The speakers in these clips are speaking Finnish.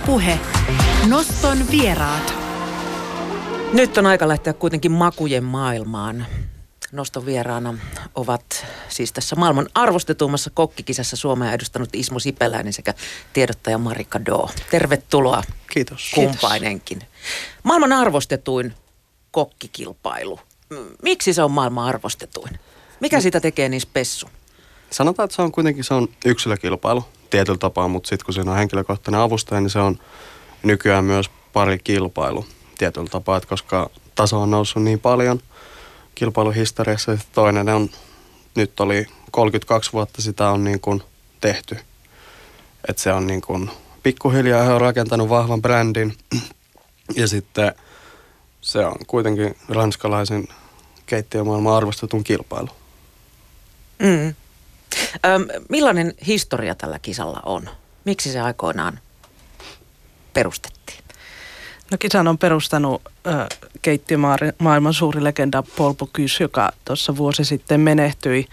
Ylepuhe. Noston vieraat. Nyt on aika lähteä kuitenkin makujen maailmaan. Noston vieraana ovat siis tässä maailman arvostetummassa kokkikisassa Suomea edustanut Ismo Sipeläinen sekä tiedottaja Marika Do. Tervetuloa Kiitos. kumpainenkin. Maailman arvostetuin kokkikilpailu. Miksi se on maailman arvostetuin? Mikä siitä tekee niin spessu? Sanotaan, että se on kuitenkin se on yksilökilpailu tietyllä tapaa, mutta sitten kun siinä on henkilökohtainen avustaja, niin se on nykyään myös pari kilpailu tietyllä tapaa, että koska taso on noussut niin paljon kilpailuhistoriassa, että toinen on, nyt oli 32 vuotta sitä on niin kuin tehty. Että se on niin kuin pikkuhiljaa he on rakentanut vahvan brändin ja sitten se on kuitenkin ranskalaisen keittiömaailman arvostetun kilpailu. Mm. Öm, millainen historia tällä kisalla on? Miksi se aikoinaan perustettiin? No kisan on perustanut äh, keittiömaailman suuri legenda Paul Bocuse, joka tuossa vuosi sitten menehtyi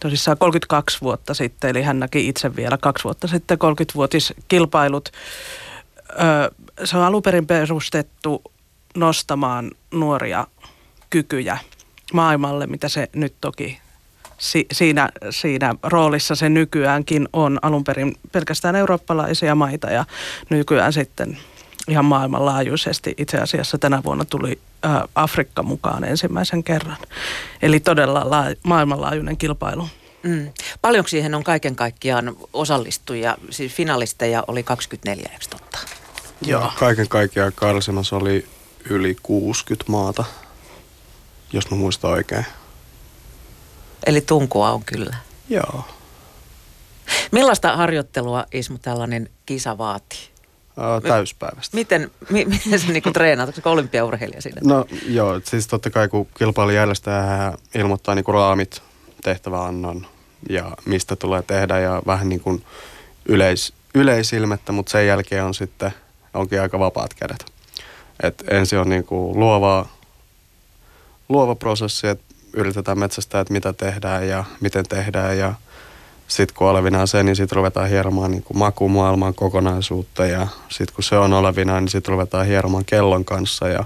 tosissaan 32 vuotta sitten, eli hän näki itse vielä kaksi vuotta sitten 30-vuotiskilpailut. Ö, se on alun perin perustettu nostamaan nuoria kykyjä maailmalle, mitä se nyt toki si- siinä, siinä roolissa se nykyäänkin on alun perin pelkästään eurooppalaisia maita ja nykyään sitten ihan maailmanlaajuisesti. Itse asiassa tänä vuonna tuli ä, Afrikka mukaan ensimmäisen kerran. Eli todella la- maailmanlaajuinen kilpailu. Mm. Paljonko siihen on kaiken kaikkiaan osallistujia, siis finalisteja oli 24, eikö totta? Joo. Kaiken kaikkiaan karsimassa oli yli 60 maata, jos mä muistan oikein. Eli tunkua on kyllä. Joo. Millaista harjoittelua Ismo tällainen kisa vaatii? Täyspäivästä. Miten, mi, miten se niinku treenaat? Onko olympiaurheilija siinä? No joo, siis totta kai kun kilpailu järjestää ilmoittaa niinku raamit, tehtäväannon ja mistä tulee tehdä ja vähän niin kuin yleis, yleisilmettä, mutta sen jälkeen on sitten onkin aika vapaat kädet. Et ensin on niinku luova, luova prosessi, että yritetään metsästää, että mitä tehdään ja miten tehdään ja sitten kun olevinaan se, niin sitten ruvetaan hieromaan niin kuin makumaailman kokonaisuutta ja sitten kun se on olevinaan, niin sitten ruvetaan hieromaan kellon kanssa ja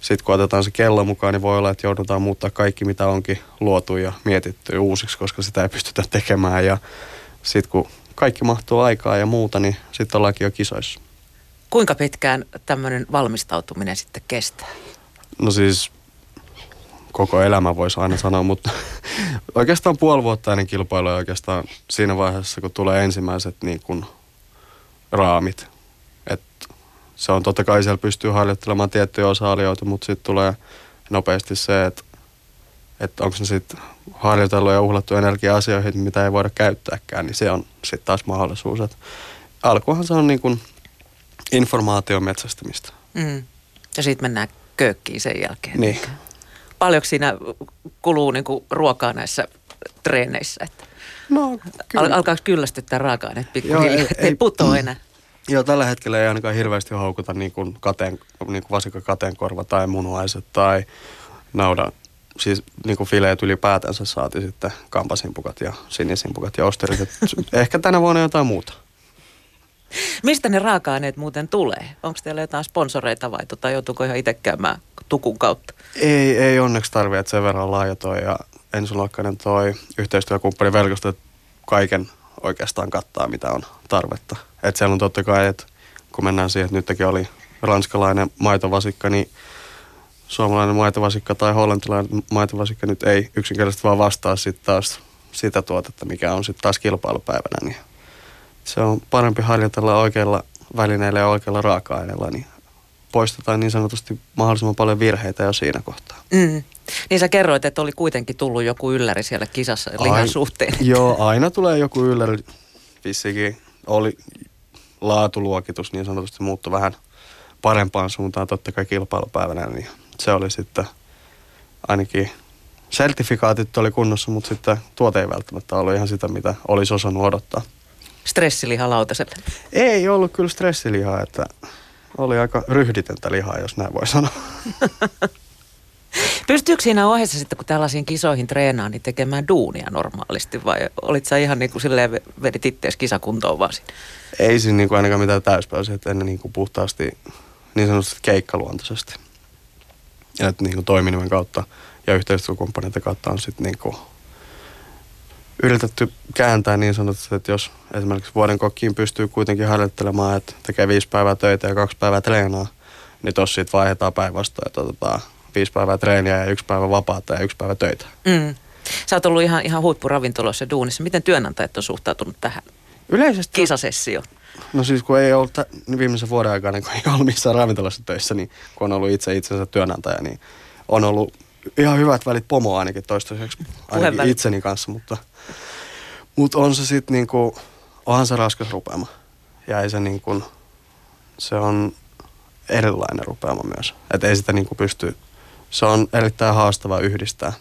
sitten kun otetaan se kello mukaan, niin voi olla, että joudutaan muuttaa kaikki, mitä onkin luotu ja mietitty uusiksi, koska sitä ei pystytä tekemään ja sitten kun kaikki mahtuu aikaa ja muuta, niin sitten ollaankin jo kisoissa. Kuinka pitkään tämmöinen valmistautuminen sitten kestää? No siis koko elämä voisi aina sanoa, mutta oikeastaan puoli vuotta ennen kilpailua oikeastaan siinä vaiheessa, kun tulee ensimmäiset niin kuin raamit. Et se on totta kai siellä pystyy harjoittelemaan tiettyjä osa-alueita, mutta sitten tulee nopeasti se, että että onko ne sitten harjoitellut ja uhlattu energiaa asioihin, mitä ei voida käyttääkään, niin se on sitten taas mahdollisuus. Et alkuhan se on niin kuin informaation metsästämistä. Mm. Ja sitten mennään köökkiin sen jälkeen. Niin. Paljonko siinä kuluu niinku ruokaa näissä treeneissä? Että No, al- alkaako kyllästyttää raaka-aineet pikkuhiljaa, ei- ettei ei- putoa enää? Joo, tällä hetkellä ei ainakaan hirveästi houkuta niin kuin kateen, niin kuin vasikka kateenkorva tai munuaiset tai naudan, siis niin kuin fileet ylipäätänsä saati sitten kampasimpukat ja sinisimpukat ja osterit. Ehkä tänä vuonna jotain muuta. Mistä ne raaka-aineet muuten tulee? Onko teillä jotain sponsoreita vai tota, joutuuko ihan itse käymään tukun kautta? Ei, ei onneksi tarvitse, että sen verran laaja toi ja ensiluokkainen toi yhteistyökumppani verkosto, kaiken oikeastaan kattaa, mitä on tarvetta. Et siellä on totta kai, että kun mennään siihen, että nytkin oli ranskalainen maitovasikka, niin suomalainen maitovasikka tai hollantilainen maitovasikka nyt ei yksinkertaisesti vaan vastaa sitten taas sitä tuotetta, mikä on sitten taas kilpailupäivänä. Niin se on parempi harjoitella oikeilla välineillä ja oikeilla raaka-aineilla, niin poistetaan niin sanotusti mahdollisimman paljon virheitä jo siinä kohtaa. Mm. Niin sä kerroit, että oli kuitenkin tullut joku ylläri siellä kisassa lihan Ai- suhteen. Joo, aina tulee joku ylläri. Vissikin oli laatuluokitus niin sanotusti muuttui vähän parempaan suuntaan totta kai kilpailupäivänä, niin se oli sitten ainakin sertifikaatit oli kunnossa, mutta sitten tuote ei välttämättä ollut ihan sitä, mitä olisi osannut odottaa. Stressiliha lautaselle. Ei ollut kyllä stressilihaa, että oli aika ryhditöntä lihaa, jos näin voi sanoa. Pystyykö siinä ohessa sitten, kun tällaisiin kisoihin treenaa, niin tekemään duunia normaalisti vai olit sä ihan niin kuin silleen vedit ittees kisakuntoon vaan siinä? Ei siinä niin kuin ainakaan mitään täyspäisiä, että ennen niin kuin puhtaasti niin sanotusti keikkaluontoisesti. Ja että niin kuin toiminimen kautta ja yhteistyökumppaneiden kautta on sitten niin kuin yritetty kääntää niin sanotusti, että jos esimerkiksi vuoden kokkiin pystyy kuitenkin harjoittelemaan, että tekee viisi päivää töitä ja kaksi päivää treenaa, niin tossa sitten vaihdetaan päinvastoin, että otetaan viisi päivää treeniä ja yksi päivä vapaata ja yksi päivä töitä. Mm. Sä oot ollut ihan, ihan huippuravintolossa duunissa. Miten työnantajat on suhtautunut tähän Yleisesti kisasessioon? No siis kun ei ollut t- viimeisen vuoden aikana, kun ei ollut missään ravintolassa töissä, niin kun on ollut itse itsensä työnantaja, niin on ollut ihan hyvät välit pomo ainakin toistaiseksi, ainakin itseni kanssa, mutta, mutta on se sitten niinku, onhan se raskas rupeama. Ja ei se niinku, se on erilainen rupeama myös. Että ei sitä niinku pysty, se on erittäin haastava yhdistää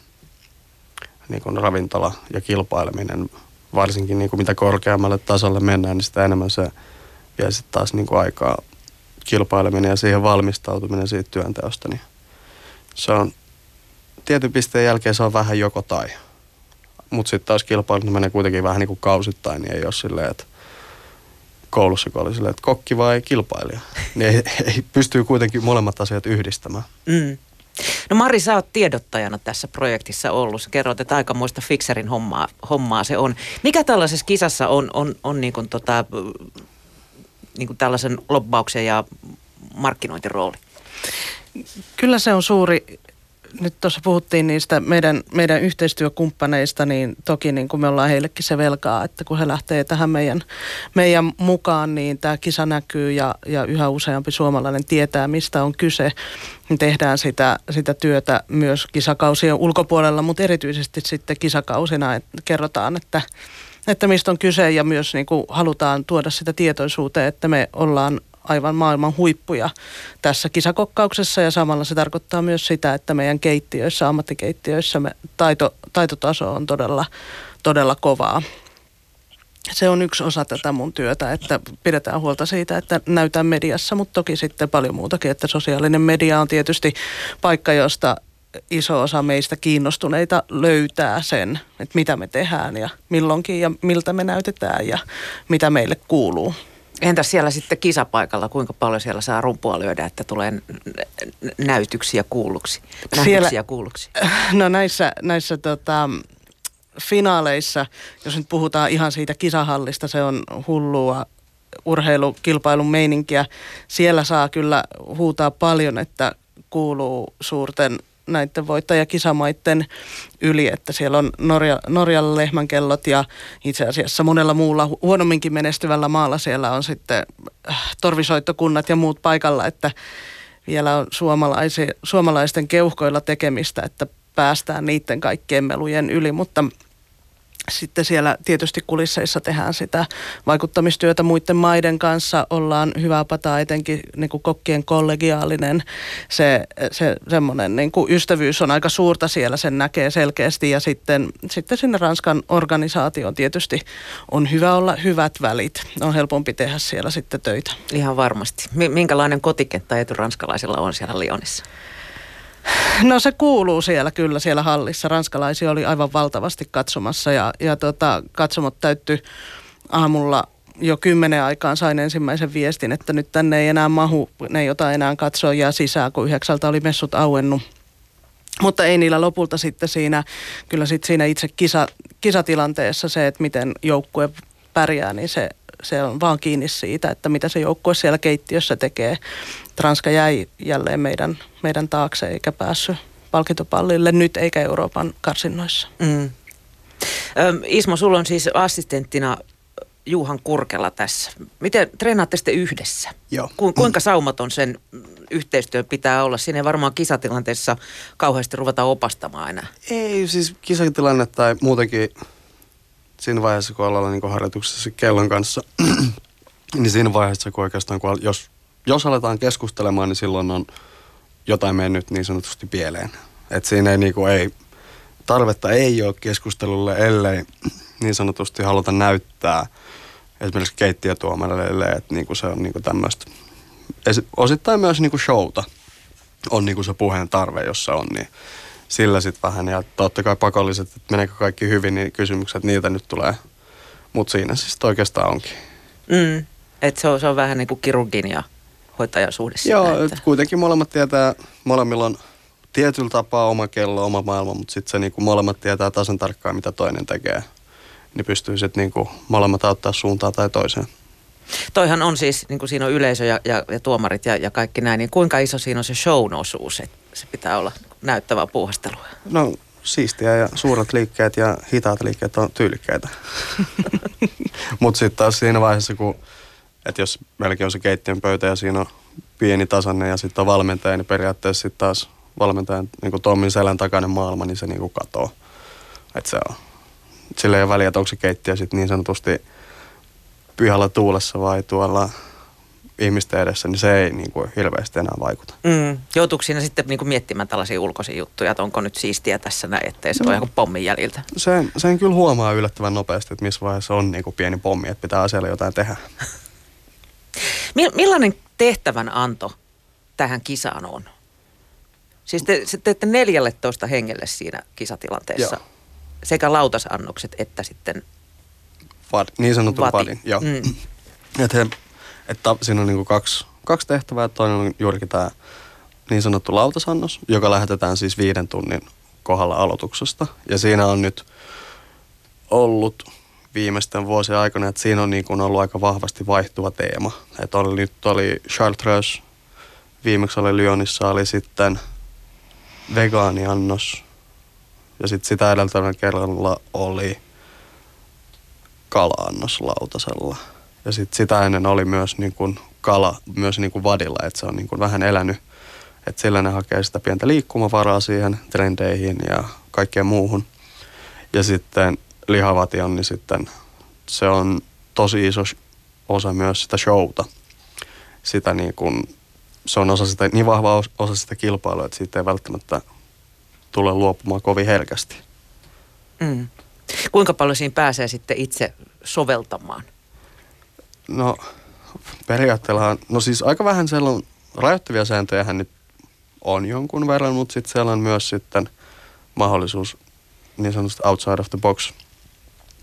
niinku ravintola ja kilpaileminen. Varsinkin niinku mitä korkeammalle tasolle mennään, niin sitä enemmän se vie sitten taas niinku aikaa kilpaileminen ja siihen valmistautuminen siitä työnteosta. Niin se on tietyn pisteen jälkeen se on vähän joko tai. Mutta sitten taas kilpailut ne menee kuitenkin vähän niin kuin kausittain, niin ei ole silleen, että koulussa kun oli silleen, että kokki vai kilpailija. Niin ei, ei pystyy kuitenkin molemmat asiat yhdistämään. Mm. No Mari, sä oot tiedottajana tässä projektissa ollut. Sä kerroit, että aikamoista fixerin hommaa, hommaa se on. Mikä tällaisessa kisassa on, on, on niin kuin tota, niin kuin tällaisen lobbauksen ja markkinointirooli? Kyllä se on suuri, nyt tuossa puhuttiin niistä meidän, meidän yhteistyökumppaneista, niin toki niin kuin me ollaan heillekin se velkaa, että kun he lähtee tähän meidän, meidän mukaan, niin tämä kisa näkyy ja, ja yhä useampi suomalainen tietää, mistä on kyse. Tehdään sitä, sitä työtä myös kisakausien ulkopuolella, mutta erityisesti sitten kisakausina, että kerrotaan, että että mistä on kyse ja myös niin kuin halutaan tuoda sitä tietoisuuteen, että me ollaan aivan maailman huippuja tässä kisakokkauksessa ja samalla se tarkoittaa myös sitä, että meidän keittiöissä, ammattikeittiöissä me taito, taitotaso on todella, todella kovaa. Se on yksi osa tätä mun työtä, että pidetään huolta siitä, että näytään mediassa, mutta toki sitten paljon muutakin, että sosiaalinen media on tietysti paikka, josta iso osa meistä kiinnostuneita löytää sen, että mitä me tehdään ja milloinkin ja miltä me näytetään ja mitä meille kuuluu. Entäs siellä sitten kisapaikalla, kuinka paljon siellä saa rumpua lyödä, että tulee näytyksiä kuulluksi? Siellä- Nähdyksiä kuulluksi. No näissä, näissä tota, finaaleissa, jos nyt puhutaan ihan siitä kisahallista, se on hullua urheilukilpailun meininkiä. Siellä saa kyllä huutaa paljon, että kuuluu suurten näiden voittajakisamaiden yli, että siellä on Norja, Norjalla lehmänkellot ja itse asiassa monella muulla hu- huonomminkin menestyvällä maalla siellä on sitten äh, torvisoittokunnat ja muut paikalla, että vielä on suomalaisten keuhkoilla tekemistä, että päästään niiden kaikkien melujen yli, mutta sitten siellä tietysti kulisseissa tehdään sitä vaikuttamistyötä muiden maiden kanssa. Ollaan hyvää pataa, etenkin niin kuin kokkien kollegiaalinen. Se, se semmoinen niin kuin ystävyys on aika suurta siellä, sen näkee selkeästi. Ja sitten, sitten sinne Ranskan organisaatioon tietysti on hyvä olla hyvät välit. On helpompi tehdä siellä sitten töitä. Ihan varmasti. Mi- Minkälainen kotikenttä etu ranskalaisilla on siellä Lyonissa? No se kuuluu siellä kyllä siellä hallissa. Ranskalaisia oli aivan valtavasti katsomassa ja, ja tota, katsomot täytty aamulla jo kymmenen aikaan sain ensimmäisen viestin, että nyt tänne ei enää mahu, ne ei ota enää katsoa jää sisään, kun yhdeksältä oli messut auennut. Mutta ei niillä lopulta sitten siinä, kyllä sitten siinä itse kisa, kisatilanteessa se, että miten joukkue pärjää, niin se, se on vaan kiinni siitä, että mitä se joukkue siellä keittiössä tekee. Ranska jäi jälleen meidän, meidän taakse eikä päässyt palkintopallille nyt eikä Euroopan karsinnoissa. Mm. Ismo, sulla on siis assistenttina Juhan Kurkela tässä. Miten treenaatte sitten yhdessä? Joo. Ku, kuinka saumaton sen yhteistyön pitää olla? Siinä ei varmaan kisatilanteessa kauheasti ruveta opastamaan enää. Ei siis kisatilanne tai muutenkin siinä vaiheessa, kun ollaan niin harjoituksessa kellon kanssa, niin siinä vaiheessa, kun oikeastaan, kun al- jos, jos aletaan keskustelemaan, niin silloin on jotain mennyt niin sanotusti pieleen. Et siinä ei, niin kuin, ei, tarvetta ei ole keskustelulle, ellei niin sanotusti haluta näyttää esimerkiksi keittiötuomarille, että niin kuin se on niin kuin tämmöistä, osittain myös niin kuin showta on niin kuin se puheen tarve, jossa on, niin sillä sitten vähän. Ja totta kai pakolliset, että meneekö kaikki hyvin, niin kysymykset, niitä nyt tulee. Mutta siinä siis oikeastaan onkin. Mm. Et se, on, se on vähän niin kuin kirurgin ja hoitajan suhde Joo, että... että kuitenkin molemmat tietää, molemmilla on tietyllä tapaa oma kello, oma maailma, mutta sitten se niinku molemmat tietää tasan tarkkaan, mitä toinen tekee. Niin pystyy sitten niinku molemmat auttaa suuntaan tai toiseen. Toihan on siis, niin kuin siinä on yleisö ja, ja, ja tuomarit ja, ja kaikki näin, niin kuinka iso siinä on se shown osuus, että se pitää olla näyttävää puuhastelua? No siistiä ja suuret liikkeet ja hitaat liikkeet on tyylikkäitä. Mutta sitten taas siinä vaiheessa, kun, että jos meilläkin on se keittiön pöytä ja siinä on pieni tasanne ja sitten on valmentaja, niin periaatteessa sitten taas valmentajan niin Tommin selän takainen maailma, niin se niin kuin katoo. Että se on. Sillä ei ole väliä, että onko se keittiö sitten niin sanotusti pyhällä tuulessa vai tuolla ihmisten edessä, niin se ei niin kuin hirveästi enää vaikuta. Mm. Joutuuko siinä sitten niin kuin miettimään tällaisia ulkoisia juttuja, että onko nyt siistiä tässä näin, ettei se no. ole kuin pommin jäljiltä? Sen, sen kyllä huomaa yllättävän nopeasti, että missä vaiheessa on niin kuin pieni pommi, että pitää asialle jotain tehdä. Millainen tehtävän anto tähän kisaan on? Siis te, te teette 14 hengelle siinä kisatilanteessa. Joo. Sekä lautasannokset että sitten Vad, niin sanotun vati. vadin, joo. Mm. Että, he, että siinä on niinku kaksi, kaksi tehtävää. Toinen on juurikin tämä niin sanottu lautasannos, joka lähetetään siis viiden tunnin kohdalla aloituksesta. Ja siinä on nyt ollut viimeisten vuosien aikana, että siinä on niin kuin ollut aika vahvasti vaihtuva teema. Että oli, nyt oli Chartreuse, viimeksi oli Lyonissa, oli sitten vegaaniannos. Ja sitten sitä edeltävällä kerralla oli kala-annos lautasella. Ja sitten sitä ennen oli myös niin kuin kala myös niin kuin vadilla, että se on niin kuin vähän elänyt. Että sillä ne hakee sitä pientä liikkumavaraa siihen trendeihin ja kaikkeen muuhun. Ja sitten lihavati on, niin sitten se on tosi iso osa myös sitä showta. Sitä niin kuin, se on osa sitä, niin vahva os- osa sitä kilpailua, että siitä ei välttämättä tule luopumaan kovin herkästi. Mm. Kuinka paljon siinä pääsee sitten itse soveltamaan? No periaatteella, no siis aika vähän on rajoittavia sääntöjä nyt on jonkun verran, mutta sitten siellä on myös sitten mahdollisuus niin sanotusti outside of the box.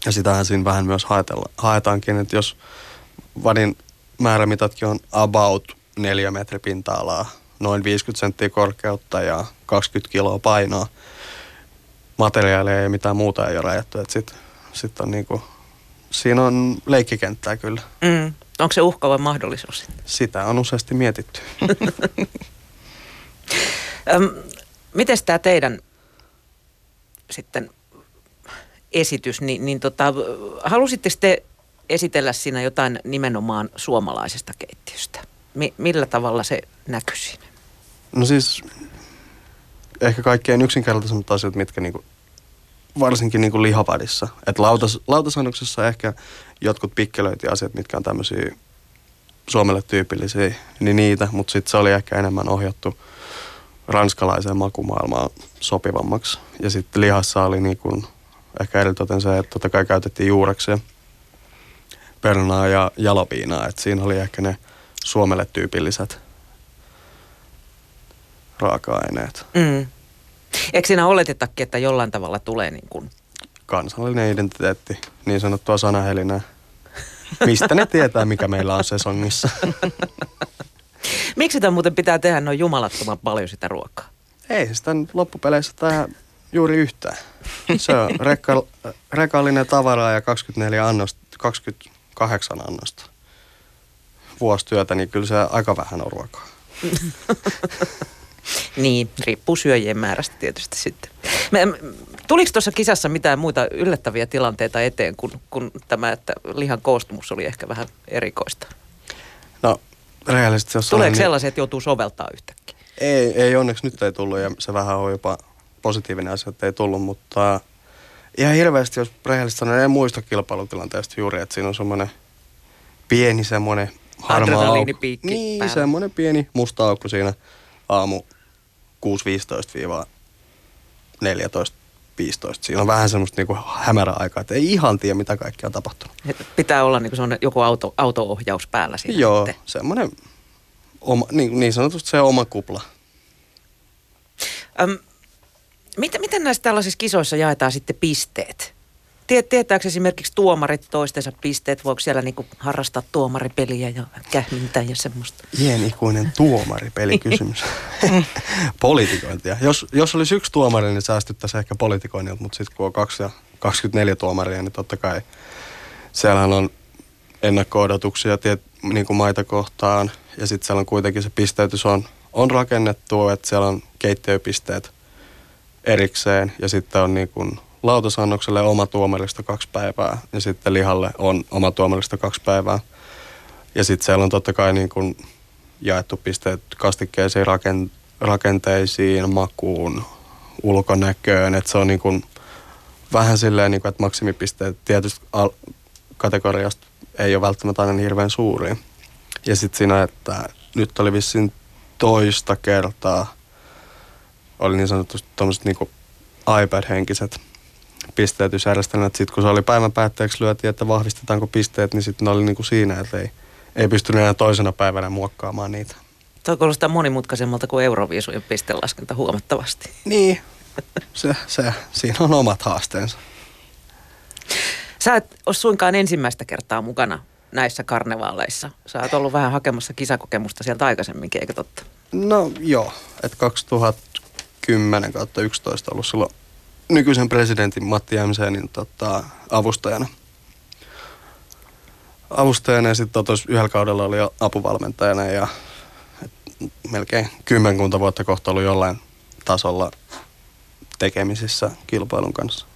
Ja sitähän siinä vähän myös haetella, haetaankin, että jos vadin määrämitatkin on about 4 metri pinta-alaa, noin 50 senttiä korkeutta ja 20 kiloa painoa, materiaalia ja mitään muuta ei ole rajattu. Että sit, sit on niinku, siinä on leikkikenttää kyllä. Mm. Onko se uhka vai mahdollisuus? Sitä on useasti mietitty. Miten tämä teidän sitten esitys, niin, niin tota, halusitteko te esitellä siinä jotain nimenomaan suomalaisesta keittiöstä? Mi- millä tavalla se näkyy siinä? No siis ehkä kaikkein yksinkertaisemmat asiat, mitkä niinku, varsinkin niinku lihavadissa. Että lautas, lautasannoksessa ehkä jotkut pikkelöintiasiat, mitkä on tämmöisiä Suomelle tyypillisiä, niin niitä, mutta sitten se oli ehkä enemmän ohjattu ranskalaiseen makumaailmaan sopivammaksi. Ja sitten lihassa oli niinku, ehkä eritoten se, että totta kai käytettiin juureksia, pernaa ja jaloviinaa. että siinä oli ehkä ne Suomelle tyypilliset raaka-aineet. Mm. Eikö siinä oletetakin, että jollain tavalla tulee niin kuin, Kansallinen identiteetti, niin sanottua sanahelinää. Mistä ne tietää, mikä meillä on sesongissa? miksi sitä muuten pitää tehdä noin jumalattoman paljon sitä ruokaa? Ei sitä loppupeleissä tämä juuri yhtään. Se on rekka, rekallinen tavaraa ja 24 annosta, 28 annosta vuosityötä, niin kyllä se aika vähän on ruokaa. Niin, riippuu syöjien määrästä tietysti sitten. Me, tuliko tuossa kisassa mitään muita yllättäviä tilanteita eteen kuin, kuin tämä, että lihan koostumus oli ehkä vähän erikoista? No, rehellisesti jos Tuleeko olen, sellaisia, että joutuu soveltaa yhtäkkiä? Ei, ei onneksi nyt ei tullut ja se vähän on jopa positiivinen asia, että ei tullut, mutta ihan hirveästi, jos rehellisesti sanon, en muista kilpailutilanteesta juuri, että siinä on semmoinen pieni semmoinen harmaa aukko. Niin, päällä. semmoinen pieni musta aukko siinä aamu 6.15-14.15. Siinä on vähän semmoista niinku hämärää aikaa, että ei ihan tiedä, mitä kaikkea on tapahtunut. Pitää olla niin kuin joku auto, auto-ohjaus päällä siinä Joo, sitten. semmoinen oma, niin, niin sanotusti se oma kupla. Öm, Miten, miten näissä tällaisissa kisoissa jaetaan sitten pisteet? Tiet, tietääkö esimerkiksi tuomarit toistensa pisteet? Voiko siellä niinku harrastaa tuomaripeliä ja kähmintää ja semmoista? Ienikuinen tuomaripelikysymys. Politikointia. Jos, jos olisi yksi tuomari, niin säästyttäisiin ehkä politikoinnilta, mutta sitten kun on kaksi ja 24 tuomaria, niin totta kai siellähän on ennakko-odotuksia tiet, niin kuin maita kohtaan. Ja sitten siellä on kuitenkin se pisteytys on, on rakennettu, että siellä on keittiöpisteet erikseen ja sitten on niin kuin lautasannokselle oma tuomarista kaksi päivää ja sitten lihalle on oma tuomarista kaksi päivää. Ja sitten siellä on totta kai niin kuin jaettu pisteet kastikkeisiin rakenteisiin, makuun, ulkonäköön, että se on niin kuin vähän silleen, niin kuin, että maksimipisteet tietystä al- kategoriasta ei ole välttämättä aina niin hirveän suuri. Ja sitten siinä, että nyt oli vissiin toista kertaa, oli niin sanotusti tuommoiset niin iPad-henkiset pisteytysjärjestelmät. Sitten kun se oli päivän päätteeksi lyötiin, että vahvistetaanko pisteet, niin sitten ne oli niin kuin siinä, että ei, ei pystynyt enää toisena päivänä muokkaamaan niitä. Tuo kuulostaa monimutkaisemmalta kuin Euroviisujen pistelaskenta huomattavasti. Niin, se, se, siinä on omat haasteensa. Sä et ole suinkaan ensimmäistä kertaa mukana näissä karnevaaleissa. Sä oot ollut vähän hakemassa kisakokemusta sieltä aikaisemminkin, eikö totta? No joo, että 2010 kautta 11 ollut silloin nykyisen presidentin Matti Jämsenin tota, avustajana. Avustajana ja sitten tuossa yhdellä kaudella oli jo apuvalmentajana ja et, melkein kymmenkunta vuotta kohta ollut jollain tasolla tekemisissä kilpailun kanssa.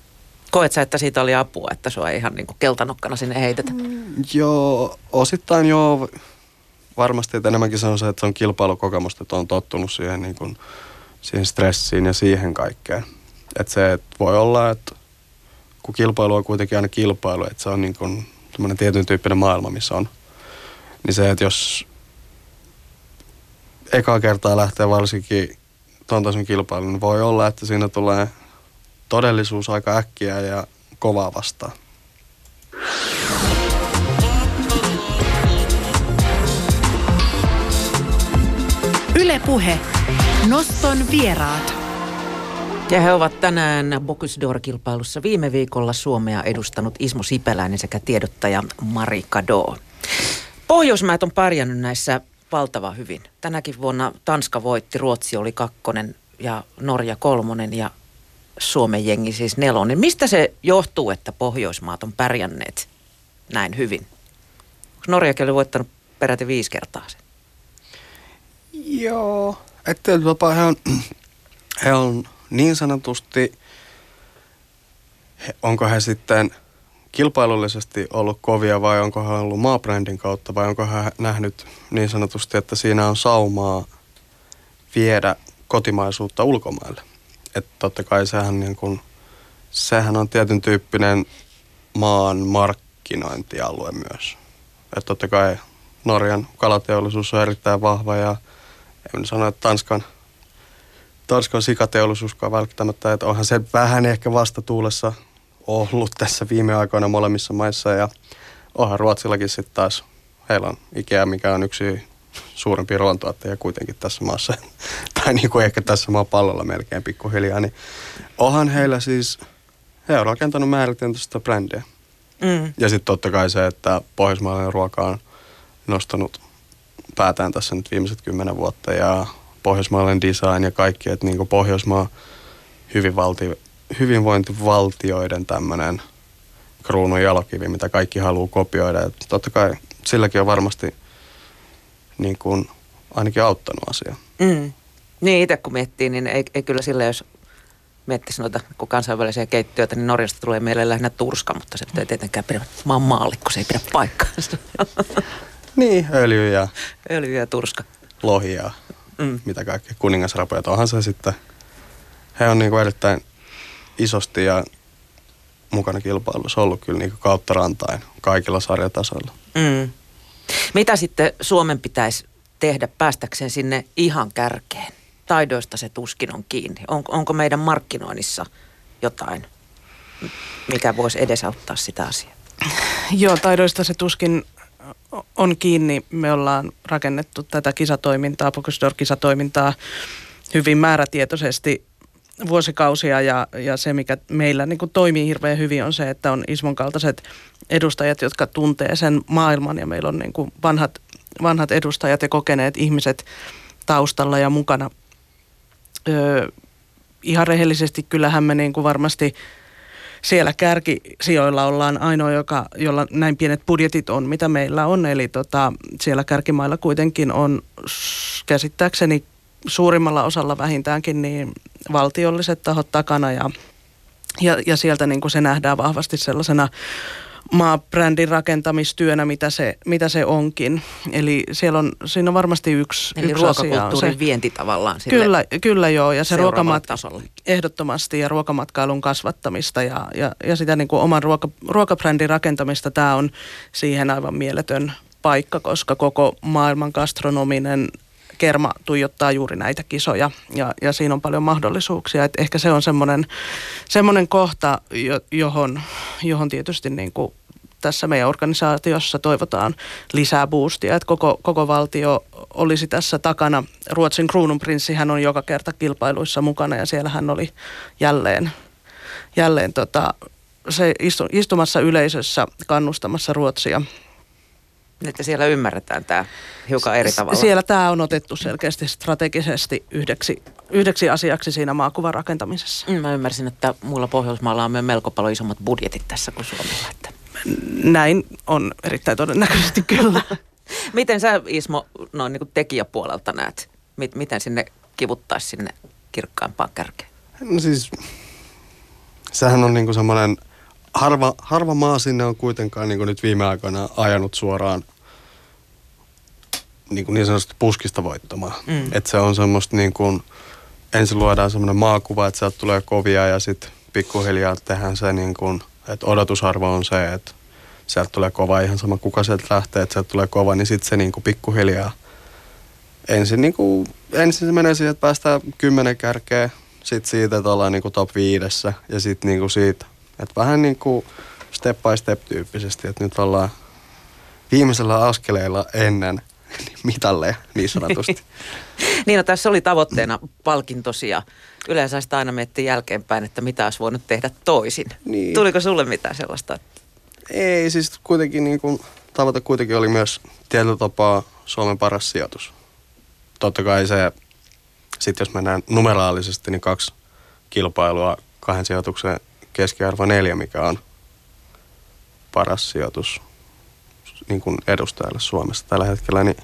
Koet sä, että siitä oli apua, että sua ei ihan niin kuin keltanokkana sinne heitetä? Mm, joo, osittain joo. Varmasti, että enemmänkin se on se, että se on kilpailukokemusta, että on tottunut siihen, niin kuin, siihen stressiin ja siihen kaikkeen. Että se että voi olla, että kun kilpailu on kuitenkin aina kilpailu, että se on niin kuin semmoinen tietyn tyyppinen maailma, missä on. Niin se, että jos eka kertaa lähtee varsinkin tuon tason kilpailuun, niin voi olla, että siinä tulee todellisuus aika äkkiä ja kovaa vastaan. Ylepuhe Noston vieraat. Ja he ovat tänään Bocuse d'Or-kilpailussa viime viikolla Suomea edustanut Ismo Sipeläinen sekä tiedottaja Mari Kado. Pohjoismaat on pärjännyt näissä valtava hyvin. Tänäkin vuonna Tanska voitti, Ruotsi oli kakkonen ja Norja kolmonen ja Suomen jengi siis nelonen. Mistä se johtuu, että Pohjoismaat on pärjänneet näin hyvin? Onko Norjakin oli voittanut peräti viisi kertaa sen? Joo, että he on, he on niin sanotusti, onko he sitten kilpailullisesti ollut kovia vai onko he ollut maabrändin kautta vai onko he nähnyt niin sanotusti, että siinä on saumaa viedä kotimaisuutta ulkomaille. Että totta kai sehän, niin kuin, sehän on tietyn tyyppinen maan markkinointialue myös. Että totta kai Norjan kalateollisuus on erittäin vahva ja en sano, että Tanskan – Tanskan sikateollisuuskaan välttämättä, että onhan se vähän ehkä vastatuulessa ollut tässä viime aikoina molemmissa maissa ja onhan Ruotsillakin sitten taas, heillä on Ikea, mikä on yksi suurempi ruoantuottaja kuitenkin tässä maassa, tai niin kuin ehkä tässä pallolla melkein pikkuhiljaa, niin onhan heillä siis, he on rakentanut määritelmästä brändiä. Mm. Ja sitten totta kai se, että pohjoismaalainen ruoka on nostanut päätään tässä nyt viimeiset kymmenen vuotta ja pohjoismaalainen design ja kaikki, että niin Pohjoismaa hyvinvalti, hyvinvointivaltioiden tämmöinen kruunun jalokivi, mitä kaikki haluaa kopioida. Et totta kai silläkin on varmasti niin kuin ainakin auttanut asia. Mm. Niin itse kun miettii, niin ei, ei kyllä sillä, jos miettisi noita kun kansainvälisiä keittiöitä, niin Norjasta tulee meille lähinnä turska, mutta se ei tietenkään pidä, mä oon maallikko, se ei pidä paikkaansa. Niin, öljy ja... Öljy ja turska. Lohi ja mm. mitä kaikkea, kuningasrapoja. Onhan se sitten, he on niin kuin erittäin isosti ja mukana kilpailussa ollut kyllä niin kuin kautta rantain kaikilla sarjatasoilla. Mm. Mitä sitten Suomen pitäisi tehdä päästäkseen sinne ihan kärkeen? Taidoista se tuskin on kiinni. On, onko meidän markkinoinnissa jotain, mikä voisi edesauttaa sitä asiaa? Joo, taidoista se tuskin on kiinni. Me ollaan rakennettu tätä kisatoimintaa, Pokosdor-kisatoimintaa hyvin määrätietoisesti vuosikausia ja, ja se, mikä meillä niin kuin toimii hirveän hyvin on se, että on Ismon kaltaiset edustajat, jotka tuntee sen maailman ja meillä on niin kuin vanhat, vanhat edustajat ja kokeneet ihmiset taustalla ja mukana. Öö, ihan rehellisesti kyllähän me niin kuin varmasti siellä kärkisijoilla ollaan ainoa, joka, jolla näin pienet budjetit on, mitä meillä on. Eli tota, siellä kärkimailla kuitenkin on käsittääkseni suurimmalla osalla vähintäänkin niin valtiolliset tahot takana ja, ja, ja sieltä niin kuin se nähdään vahvasti sellaisena maabrändin rakentamistyönä, mitä se, mitä se onkin. Eli siellä on, siinä on varmasti yksi, Eli yksi ruokakulttuurin se, vienti tavallaan sille Kyllä, kyllä joo, ja se ruokamat, tasolle. ehdottomasti ja ruokamatkailun kasvattamista ja, ja, ja sitä niin kuin oman ruoka, ruokabrändin rakentamista, tämä on siihen aivan mieletön paikka, koska koko maailman gastronominen kerma tuijottaa juuri näitä kisoja ja, ja siinä on paljon mahdollisuuksia. Et ehkä se on semmoinen, semmoinen kohta, johon, johon tietysti niin kuin tässä meidän organisaatiossa toivotaan lisää boostia, että koko, koko valtio olisi tässä takana. Ruotsin kruununprinssi hän on joka kerta kilpailuissa mukana ja siellä hän oli jälleen, jälleen tota, se istu, istumassa yleisössä kannustamassa Ruotsia että siellä ymmärretään tämä hiukan eri tavalla. Siellä tämä on otettu selkeästi strategisesti yhdeksi, yhdeksi asiaksi siinä maakuvan rakentamisessa. Mm, mä ymmärsin, että muilla Pohjoismailla on myös melko paljon isommat budjetit tässä kuin Suomella. Että. Näin on erittäin todennäköisesti kyllä. Miten sä Ismo noin niin kuin tekijäpuolelta näet? Miten sinne kivuttaisi sinne kirkkaampaan kärkeen? No siis, sehän on niin semmoinen – harva, harva maa sinne on kuitenkaan niin nyt viime aikoina ajanut suoraan niin, kuin niin sanotusti puskista voittamaan. Mm. Että se on semmoista niin kuin, ensin luodaan semmoinen maakuva, että sieltä tulee kovia ja sitten pikkuhiljaa tehdään se niin kuin, että odotusarvo on se, että sieltä tulee kova ihan sama kuka sieltä lähtee, että sieltä tulee kova, niin sitten se niin kuin pikkuhiljaa ensin, niin kuin, ensin se menee siihen, että päästään kymmenen kärkeä, sitten siitä, että ollaan niin kuin top viidessä ja sitten niin kuin siitä että vähän niin kuin step by step tyyppisesti, että nyt ollaan viimeisellä askeleella ennen mitalleja niin sanotusti. niin no, tässä oli tavoitteena palkintosia. yleensä sitä aina miettii jälkeenpäin, että mitä olisi voinut tehdä toisin. Niin. Tuliko sulle mitään sellaista? Ei, siis kuitenkin niin kuin, tavoite kuitenkin oli myös tietyllä tapaa Suomen paras sijoitus. Totta kai se, sitten jos mennään numeraalisesti, niin kaksi kilpailua kahden sijoituksen keskiarvo neljä, mikä on paras sijoitus niin kuin edustajalle Suomessa tällä hetkellä, niin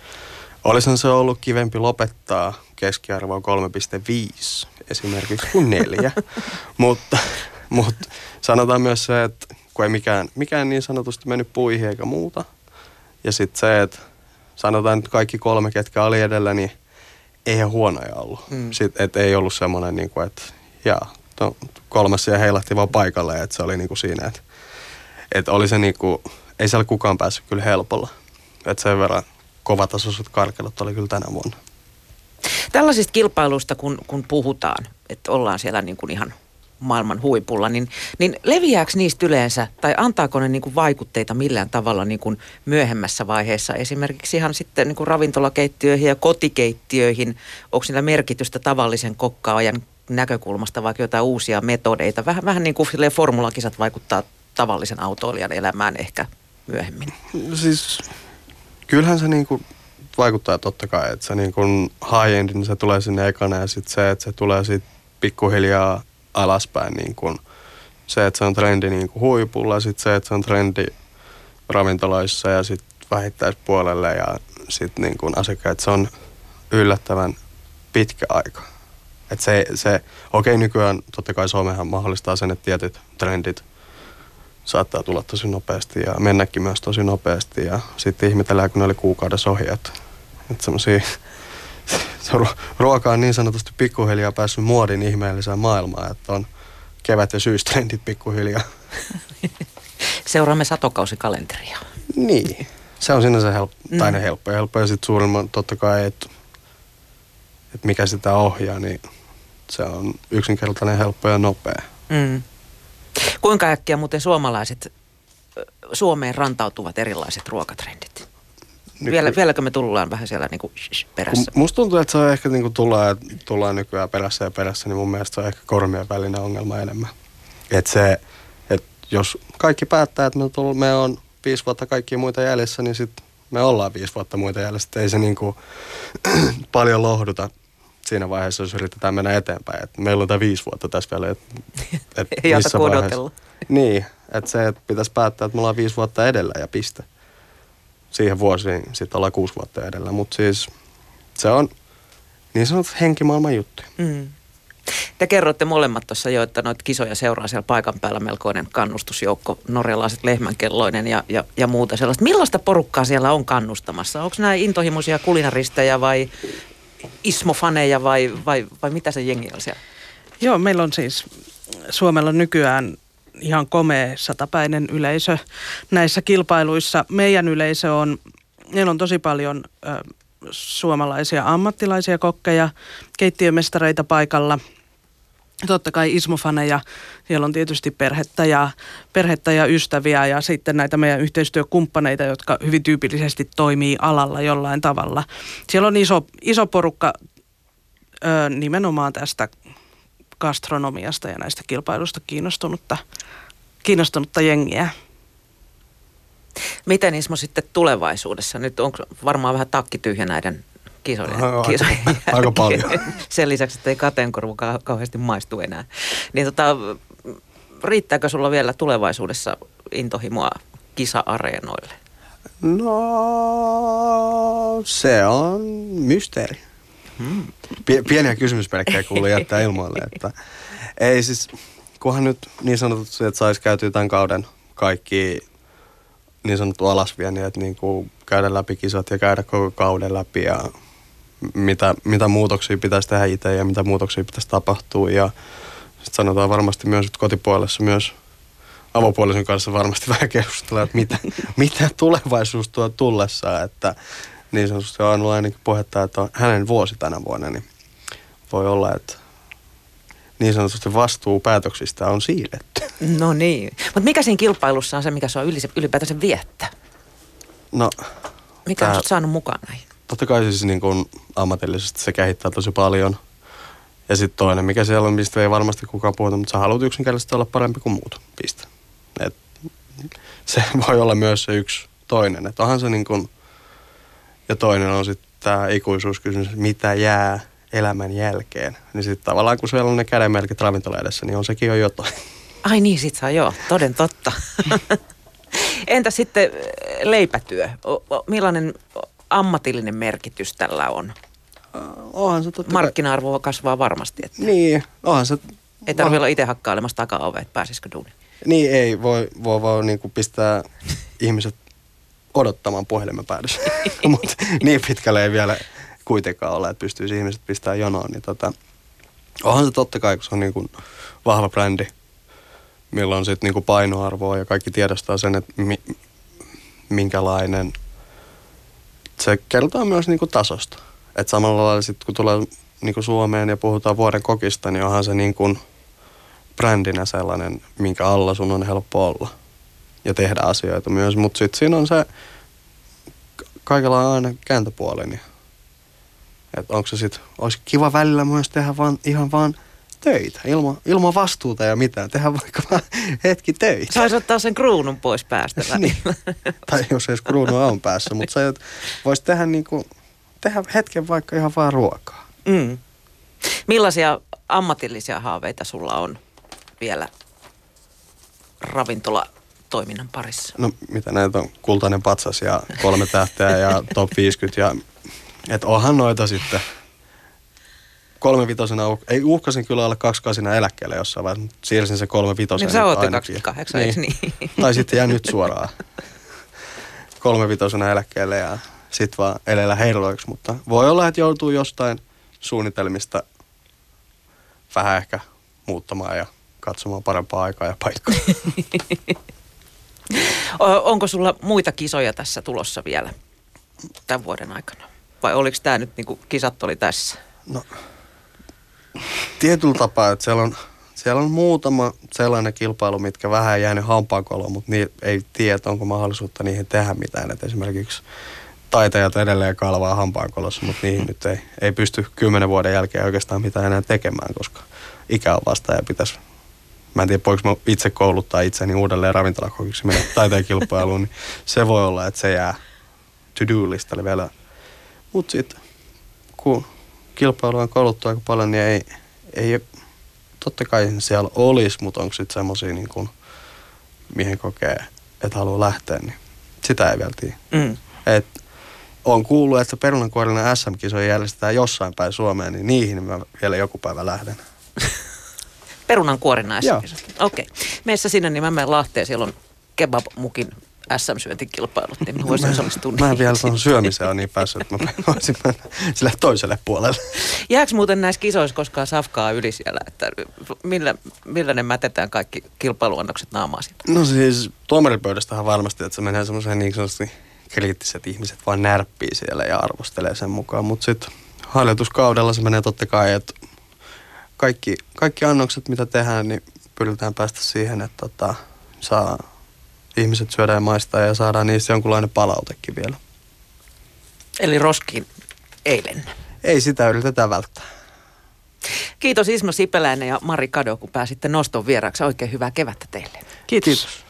olisihan se ollut kivempi lopettaa keskiarvoa 3,5 esimerkiksi kuin neljä. mutta, mutta sanotaan myös se, että kun ei mikään, mikään niin sanotusti mennyt puihin eikä muuta. Ja sitten se, että sanotaan nyt kaikki kolme, ketkä oli edellä, niin eihän huonoja ollut. Mm. Sitten, että ei ollut semmoinen, niin kuin, että jaa, no, kolmas ja heilahti vaan paikalle, että se oli niinku siinä, että, että oli se niinku, ei siellä kukaan päässyt kyllä helpolla. Että sen verran kovatasoiset karkelut oli kyllä tänä vuonna. Tällaisista kilpailuista, kun, kun puhutaan, että ollaan siellä niin kuin ihan maailman huipulla, niin, niin leviääkö niistä yleensä, tai antaako ne niin kuin vaikutteita millään tavalla niin kuin myöhemmässä vaiheessa, esimerkiksi ihan sitten niin kuin ravintolakeittiöihin ja kotikeittiöihin, onko niillä merkitystä tavallisen kokkaajan näkökulmasta vaikka jotain uusia metodeita. Vähän, vähän niin kuin formulakisat vaikuttaa tavallisen autoilijan elämään ehkä myöhemmin. No siis kyllähän se niin kuin vaikuttaa totta kai, että se niin kuin high-end, niin se tulee sinne ekana ja sitten se, että se tulee sitten pikkuhiljaa alaspäin niin kuin se, että se on trendi niin kuin huipulla, sitten se, että se on trendi ravintoloissa ja sitten vähittäispuolelle ja sitten niin kuin asiakkaat, se on yllättävän pitkä aika. Et se, se, okei nykyään totta kai Suomehan mahdollistaa sen, että tietyt trendit saattaa tulla tosi nopeasti ja mennäkin myös tosi nopeasti ja sitten ihmetellään, kun ne oli kuukaudessa ohi, että, että semmosia, se ruoka on niin sanotusti pikkuhiljaa päässyt muodin ihmeelliseen maailmaan, että on kevät- ja syystrendit pikkuhiljaa. Seuraamme satokausikalenteria. Niin, se on sinänsä helppo, tai mm. helppo ja helppo ja sitten suurimman totta kai, että, että mikä sitä ohjaa, niin se on yksinkertainen, helppo ja nopea. Mm. Kuinka äkkiä muuten suomalaiset Suomeen rantautuvat erilaiset ruokatrendit? Nyky- Vielä, vieläkö me tullaan vähän siellä niin kuin perässä? Musta tuntuu, että se on ehkä niin kuin tullaan, tullaan nykyään perässä ja perässä, niin mun mielestä se on ehkä kormien välinen ongelma enemmän. Että se, että jos kaikki päättää, että me, tull, me on viisi vuotta kaikkia muita jäljessä, niin sitten me ollaan viisi vuotta muita jäljessä. Ei se niin kuin, paljon lohduta siinä vaiheessa, jos yritetään mennä eteenpäin. Et meillä on tämä viisi vuotta tässä vielä. Et, et Ei missä vaiheessa- odotella. Niin, että se, että pitäisi päättää, että me ollaan viisi vuotta edellä ja piste. Siihen vuosiin sitten ollaan kuusi vuotta edellä. Mutta siis se on niin sanottu henkimaailman juttu. Mm. Te kerroitte molemmat tuossa jo, että noita kisoja seuraa siellä paikan päällä melkoinen kannustusjoukko, norjalaiset lehmänkelloinen ja, ja, ja muuta sellaista. Millaista porukkaa siellä on kannustamassa? Onko nämä intohimoisia kulinaristeja vai ismofaneja vai, vai, vai mitä se jengi on siellä? Joo, meillä on siis Suomella nykyään ihan komea satapäinen yleisö näissä kilpailuissa. Meidän yleisö on, meillä on tosi paljon ö, suomalaisia ammattilaisia kokkeja, keittiömestareita paikalla. Totta kai ismofaneja, siellä on tietysti perhettä ja, perhettä ja ystäviä ja sitten näitä meidän yhteistyökumppaneita, jotka hyvin tyypillisesti toimii alalla jollain tavalla. Siellä on iso, iso porukka ö, nimenomaan tästä gastronomiasta ja näistä kilpailusta kiinnostunutta, kiinnostunutta jengiä. Miten Ismo sitten tulevaisuudessa? Nyt on varmaan vähän takki tyhjä näiden kisojen, Aika- kisojen aika jälkeen. paljon. Sen lisäksi, että ei kateenkorvu kau- kauheasti maistu enää. Niin tota, riittääkö sulla vielä tulevaisuudessa intohimoa kisa-areenoille? No, se on mysteeri. Pie- pieniä kysymysmerkkejä kuuluu jättää ilmoille. Että ei siis, kunhan nyt niin sanotusti, että saisi käytyä tämän kauden kaikki niin sanottu alasvieni, että niin kuin käydä läpi kisat ja käydä koko kauden läpi ja mitä, mitä muutoksia pitäisi tehdä itse ja mitä muutoksia pitäisi tapahtua. Ja sitten sanotaan varmasti myös, että kotipuolessa myös avopuolisen kanssa varmasti vähän keskustellaan, että mitä, mitä tulevaisuus tuo tullessaan, että niin sanotusti on ollut ainakin puhetta, että on hänen vuosi tänä vuonna, niin voi olla, että niin sanotusti vastuu päätöksistä on siirretty. No niin. Mutta mikä siinä kilpailussa on se, mikä se on ylipäätänsä viettää? No, Mikä on Tää- sut saanut mukaan näihin? Totta kai siis niin kuin ammatillisesti se kehittää tosi paljon. Ja sitten toinen, mikä siellä on, mistä ei varmasti kukaan puhuta, mutta sä haluat yksinkertaisesti olla parempi kuin muut. Piste. Et se voi olla myös se yksi toinen. Että onhan se niin kuin, ja toinen on sitten tämä ikuisuuskysymys, mitä jää elämän jälkeen. Niin sitten tavallaan kun siellä on ne kädenmerkit ravintola edessä, niin on sekin jo jotain. Ai niin, sit saa joo, toden totta. Entä sitten leipätyö? O- o- millainen ammatillinen merkitys tällä on? Onhan se totta Markkina-arvo kasvaa varmasti. Että Niin, onhan se... ei tarvitse olla itse hakkailemassa takaove, että pääsisikö duuniin. Niin ei, voi, voi vaan niin kuin pistää ihmiset odottamaan puhelimen päädyssä. Mutta niin pitkälle ei vielä kuitenkaan ole, että pystyisi ihmiset pistämään jonoon. Niin tota, onhan se totta kai, kun se on niin kuin vahva brändi, millä on sitten niin kuin painoarvoa ja kaikki tiedostaa sen, että mi, minkälainen. Se kertoo myös niin kuin tasosta. Että samalla lailla sitten kun tulee niin kuin Suomeen ja puhutaan vuoden kokista, niin onhan se niin kuin brändinä sellainen, minkä alla sun on helppo olla ja tehdä asioita myös. Mutta sitten siinä on se, ka- kaikella on aina kääntöpuoli. Niin, että onko se sitten, olisi kiva välillä myös tehdä vaan, ihan vaan töitä, ilman, ilman vastuuta ja mitään. Tehdä vaikka vaan hetki töitä. Saisi ottaa sen kruunun pois päästä niin. tai jos edes kruunu on päässä, mutta voisi tehdä, niinku, tehdä hetken vaikka ihan vaan ruokaa. Mm. Millaisia ammatillisia haaveita sulla on vielä ravintolatoiminnan parissa? No mitä näitä on, kultainen patsas ja kolme tähteä ja top 50 ja et onhan noita sitten. Kolme vitosena, uh- ei uhkasin kyllä olla kaksikasina eläkkeelle jossain vaiheessa, mutta siirsin se kolme vitosena. Niin sä oot jo ainakin. 28, eikö niin? Tai sitten jää nyt suoraan kolme vitosena eläkkeelle ja sit vaan elellä herroiksi, mutta voi olla, että joutuu jostain suunnitelmista vähän ehkä muuttamaan ja katsomaan parempaa aikaa ja paikkaa. Onko sulla muita kisoja tässä tulossa vielä tämän vuoden aikana? Vai oliko tämä nyt niinku kisat oli tässä? No, tietyllä tapaa, että siellä on, siellä on muutama sellainen kilpailu, mitkä vähän jäänyt hampaankoloon, mutta niin ei tiedä, onko mahdollisuutta niihin tehdä mitään. Et esimerkiksi taitajat edelleen kalvaa hampaankolossa, mutta niihin nyt ei, ei pysty kymmenen vuoden jälkeen oikeastaan mitään enää tekemään, koska ikä on vasta ja pitäisi mä en tiedä voiko mä itse kouluttaa itseni uudelleen ravintolakokiksi mennä taiteen kilpailuun, niin se voi olla, että se jää to-do-listalle vielä. Mutta sitten kun kilpailu on kouluttu aika paljon, niin ei, ei totta kai siellä olisi, mutta onko sitten semmoisia niin kuin, mihin kokee, että haluaa lähteä, niin sitä ei vielä tiedä. Mm. Et on kuullut, että perunankuorinen SM-kisoja järjestetään jossain päin Suomeen, niin niihin mä vielä joku päivä lähden. Perunankuorina SM-kisoja? Okei. Okay. Meissä sinne, niin mä menen Lahteen, siellä on kebab-mukin SM-syöntikilpailut, niin mä voisin osallistua Mä en vielä tuohon syömiseen ole niin päässyt, että mä voisin mennä sille toiselle puolelle. Jääkö muuten näissä kisoissa koskaan safkaa yli siellä, että millä, millä ne mätetään kaikki kilpailuannokset naamaa No siis tuomaripöydästähän varmasti, että se menee semmoiseen niin sanotusti kriittiset ihmiset vaan närppii siellä ja arvostelee sen mukaan, mutta sitten hallituskaudella se menee totta kai, että kaikki, kaikki annokset, mitä tehdään, niin pyritään päästä siihen, että tota, saa ihmiset syödään ja maistaa ja saadaan niissä jonkunlainen palautekin vielä. Eli roskiin eilen. Ei sitä yritetä välttää. Kiitos Ismo Sipeläinen ja Mari Kado, kun pääsitte noston vieraksi. Oikein hyvää kevättä teille. Kiitos. Kiitos.